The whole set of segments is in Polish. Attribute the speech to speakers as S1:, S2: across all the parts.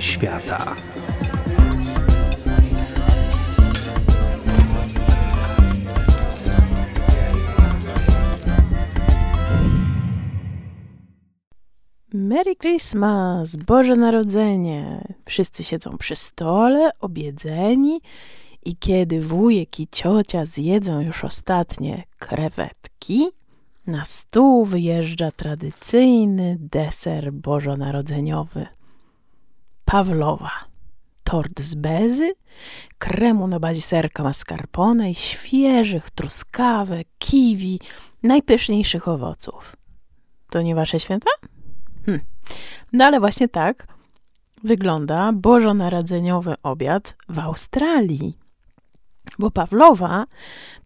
S1: Świata.
S2: Merry Christmas, Boże Narodzenie. Wszyscy siedzą przy stole, obiedzeni i kiedy wujek i ciocia zjedzą już ostatnie krewetki, na stół wyjeżdża tradycyjny deser bożonarodzeniowy. Pawlowa. Tort z bezy, kremu na bazie serka mascarpone i świeżych truskawek, kiwi, najpyszniejszych owoców. To nie wasze święta? Hm. No ale właśnie tak wygląda bożonarodzeniowy obiad w Australii. Bo Pawlowa,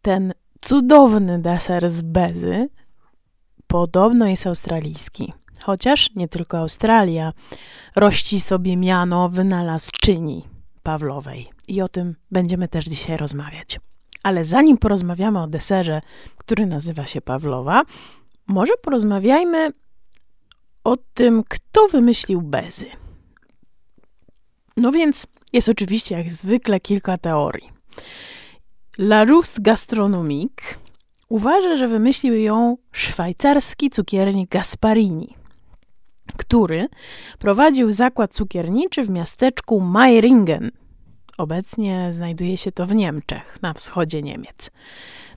S2: ten cudowny deser z bezy, podobno jest australijski. Chociaż nie tylko Australia rości sobie miano wynalazczyni Pawlowej. I o tym będziemy też dzisiaj rozmawiać. Ale zanim porozmawiamy o deserze, który nazywa się Pawlowa, może porozmawiajmy o tym, kto wymyślił bezy. No więc jest oczywiście jak zwykle kilka teorii. Larousse Gastronomique uważa, że wymyślił ją szwajcarski cukiernik Gasparini, który prowadził zakład cukierniczy w miasteczku Meiringen. Obecnie znajduje się to w Niemczech, na wschodzie Niemiec.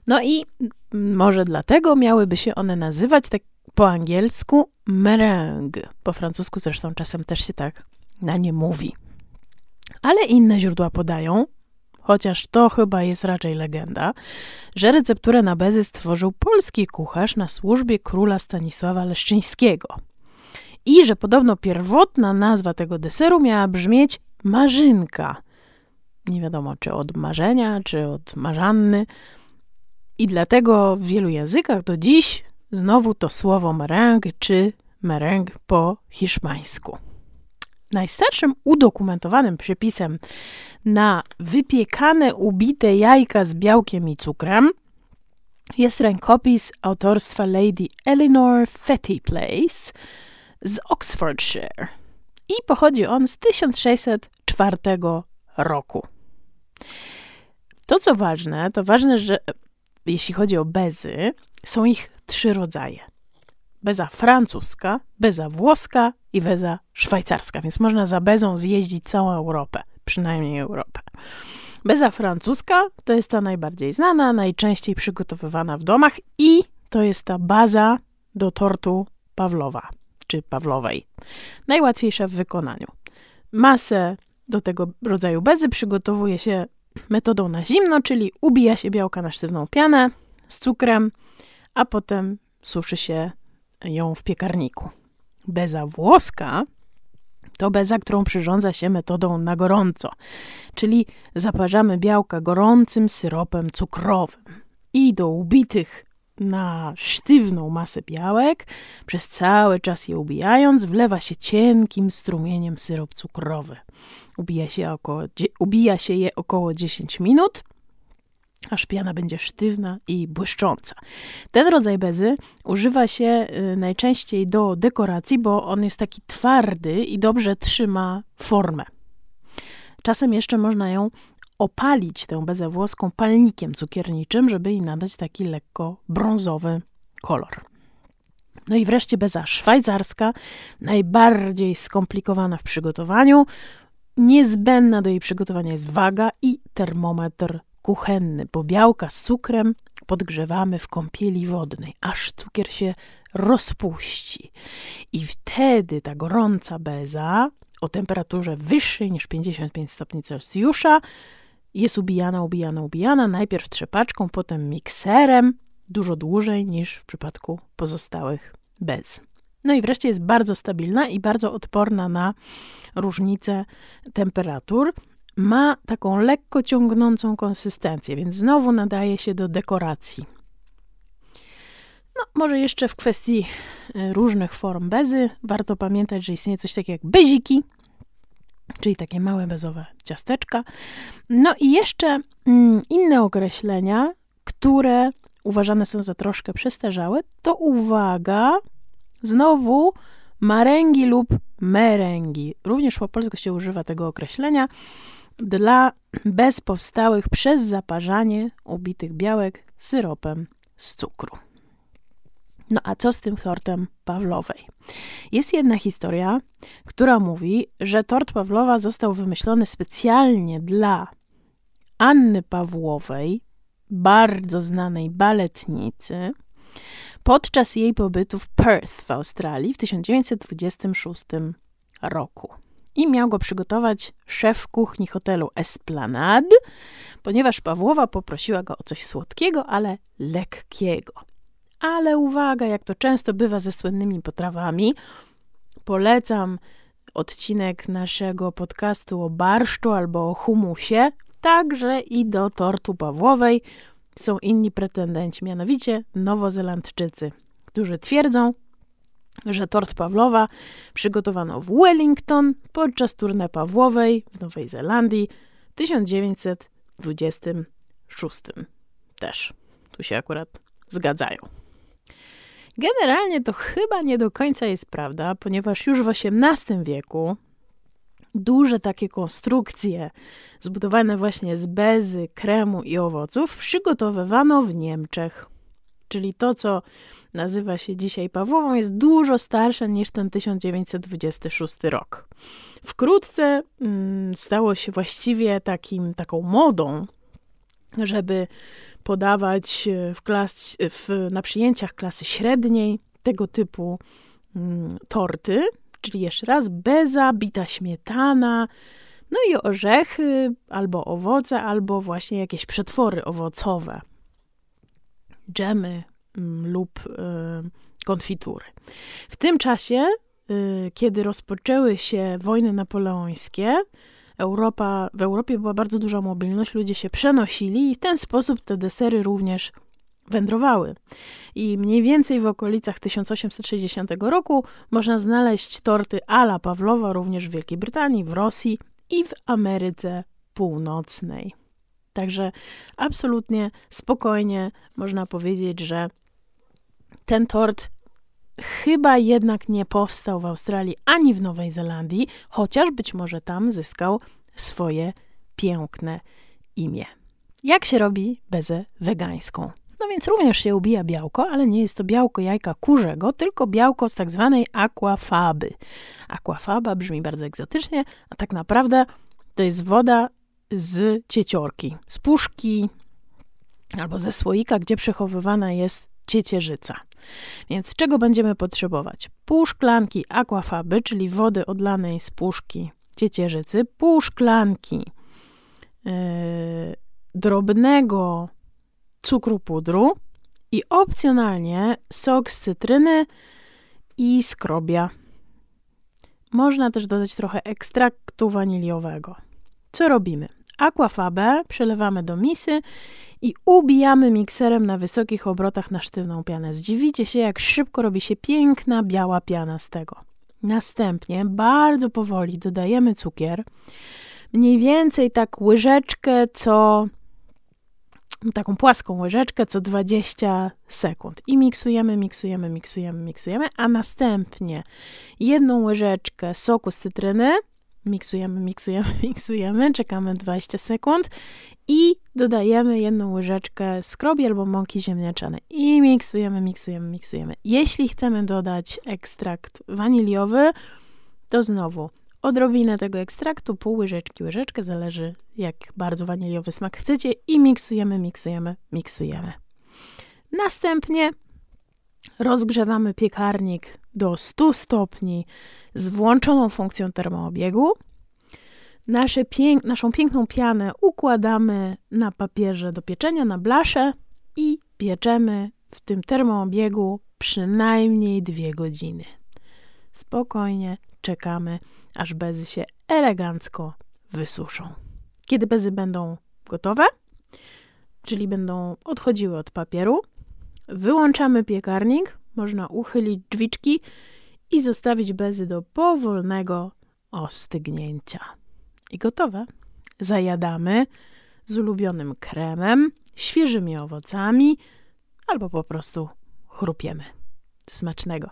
S2: No i może dlatego miałyby się one nazywać tak po angielsku meringue. Po francusku zresztą czasem też się tak na nie mówi. Ale inne źródła podają, chociaż to chyba jest raczej legenda, że recepturę na bezy stworzył polski kucharz na służbie króla Stanisława Leszczyńskiego. I że podobno pierwotna nazwa tego deseru miała brzmieć marzynka. Nie wiadomo, czy od marzenia, czy od marzanny. I dlatego w wielu językach do dziś znowu to słowo meringue czy meringue po hiszpańsku. Najstarszym udokumentowanym przepisem na wypiekane ubite jajka z białkiem i cukrem jest rękopis autorstwa Lady Eleanor Fetty Place z Oxfordshire i pochodzi on z 1604 roku. To co ważne, to ważne, że jeśli chodzi o bezy, są ich trzy rodzaje. Beza francuska, beza włoska i beza szwajcarska, więc można za bezą zjeździć całą Europę, przynajmniej Europę. Beza francuska to jest ta najbardziej znana, najczęściej przygotowywana w domach i to jest ta baza do tortu Pawlowa czy Pawlowej. Najłatwiejsza w wykonaniu. Masę do tego rodzaju bezy przygotowuje się metodą na zimno, czyli ubija się białka na sztywną pianę z cukrem, a potem suszy się ją w piekarniku. Beza włoska to beza, którą przyrządza się metodą na gorąco, czyli zaparzamy białka gorącym syropem cukrowym i do ubitych na sztywną masę białek, przez cały czas je ubijając, wlewa się cienkim strumieniem syrop cukrowy. Ubija się, około, ubija się je około 10 minut, aż piana będzie sztywna i błyszcząca. Ten rodzaj bezy używa się y, najczęściej do dekoracji, bo on jest taki twardy i dobrze trzyma formę. Czasem jeszcze można ją opalić, tę bezę włoską, palnikiem cukierniczym, żeby jej nadać taki lekko brązowy kolor. No i wreszcie beza szwajcarska, najbardziej skomplikowana w przygotowaniu. Niezbędna do jej przygotowania jest waga i termometr kuchenny, bo białka z cukrem podgrzewamy w kąpieli wodnej, aż cukier się rozpuści. I wtedy ta gorąca beza o temperaturze wyższej niż 55 stopni Celsjusza jest ubijana, ubijana, ubijana, najpierw trzepaczką, potem mikserem, dużo dłużej niż w przypadku pozostałych bez. No i wreszcie jest bardzo stabilna i bardzo odporna na różnice temperatur ma taką lekko ciągnącą konsystencję, więc znowu nadaje się do dekoracji. No, może jeszcze w kwestii e, różnych form bezy warto pamiętać, że istnieje coś takiego jak beziki, czyli takie małe bezowe ciasteczka. No i jeszcze mm, inne określenia, które uważane są za troszkę przestarzałe, to uwaga, znowu maręgi lub meręgi. Również po polsku się używa tego określenia dla bezpowstałych przez zaparzanie ubitych białek syropem z cukru. No a co z tym tortem Pawlowej? Jest jedna historia, która mówi, że tort Pawlowa został wymyślony specjalnie dla Anny Pawłowej, bardzo znanej baletnicy, podczas jej pobytu w Perth w Australii w 1926 roku. I miał go przygotować szef kuchni hotelu Esplanade, ponieważ Pawłowa poprosiła go o coś słodkiego, ale lekkiego. Ale uwaga, jak to często bywa ze słynnymi potrawami, polecam odcinek naszego podcastu o barszczu albo o humusie, także i do tortu Pawłowej są inni pretendenci, mianowicie Nowozelandczycy, którzy twierdzą, że tort Pawlowa przygotowano w Wellington podczas turne Pawłowej w Nowej Zelandii w 1926. Też tu się akurat zgadzają. Generalnie to chyba nie do końca jest prawda, ponieważ już w XVIII wieku duże takie konstrukcje zbudowane właśnie z bezy, kremu i owoców przygotowywano w Niemczech. Czyli to, co nazywa się dzisiaj Pawłową, jest dużo starsze niż ten 1926 rok. Wkrótce mm, stało się właściwie takim, taką modą, żeby podawać w klas, w, na przyjęciach klasy średniej tego typu mm, torty, czyli jeszcze raz beza, bita śmietana, no i orzechy, albo owoce, albo właśnie jakieś przetwory owocowe, dżemy mm, lub y, konfitury. W tym czasie, y, kiedy rozpoczęły się wojny napoleońskie, Europa, w Europie była bardzo duża mobilność, ludzie się przenosili i w ten sposób te desery również wędrowały. I mniej więcej w okolicach 1860 roku można znaleźć torty ala Pawlowa również w Wielkiej Brytanii, w Rosji i w Ameryce Północnej. Także absolutnie spokojnie można powiedzieć, że ten tort chyba jednak nie powstał w Australii ani w Nowej Zelandii, chociaż być może tam zyskał swoje piękne imię. Jak się robi bezę wegańską? No więc również się ubija białko, ale nie jest to białko jajka kurzego, tylko białko z tak zwanej aquafaby. Aquafaba brzmi bardzo egzotycznie, a tak naprawdę to jest woda z cieciorki, z puszki albo ze słoika, gdzie przechowywana jest ciecierzyca. Więc czego będziemy potrzebować? Pół szklanki aquafaby, czyli wody odlanej z puszki ciecierzycy, pół szklanki yy, drobnego cukru pudru i opcjonalnie sok z cytryny i skrobia. Można też dodać trochę ekstraktu waniliowego. Co robimy? Aquafabę przelewamy do misy i ubijamy mikserem na wysokich obrotach na sztywną pianę. Zdziwicie się, jak szybko robi się piękna, biała piana z tego. Następnie bardzo powoli dodajemy cukier. Mniej więcej tak łyżeczkę co taką płaską łyżeczkę co 20 sekund. I miksujemy, miksujemy, miksujemy, miksujemy, a następnie jedną łyżeczkę soku z cytryny miksujemy, miksujemy, miksujemy, czekamy 20 sekund i dodajemy jedną łyżeczkę skrobi albo mąki ziemniaczanej i miksujemy, miksujemy, miksujemy. Jeśli chcemy dodać ekstrakt waniliowy, to znowu odrobinę tego ekstraktu, pół łyżeczki, łyżeczkę, zależy jak bardzo waniliowy smak chcecie i miksujemy, miksujemy, miksujemy. Następnie rozgrzewamy piekarnik do 100 stopni z włączoną funkcją termoobiegu. Nasze pięk naszą piękną pianę układamy na papierze do pieczenia, na blaszę i pieczemy w tym termoobiegu przynajmniej dwie godziny. Spokojnie czekamy, aż bezy się elegancko wysuszą. Kiedy bezy będą gotowe, czyli będą odchodziły od papieru, Wyłączamy piekarnik, można uchylić drzwiczki i zostawić bezy do powolnego ostygnięcia. I gotowe. Zajadamy z ulubionym kremem, świeżymi owocami albo po prostu chrupiemy. Smacznego.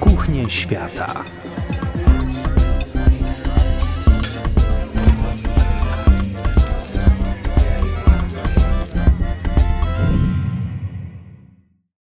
S1: Kuchnie świata.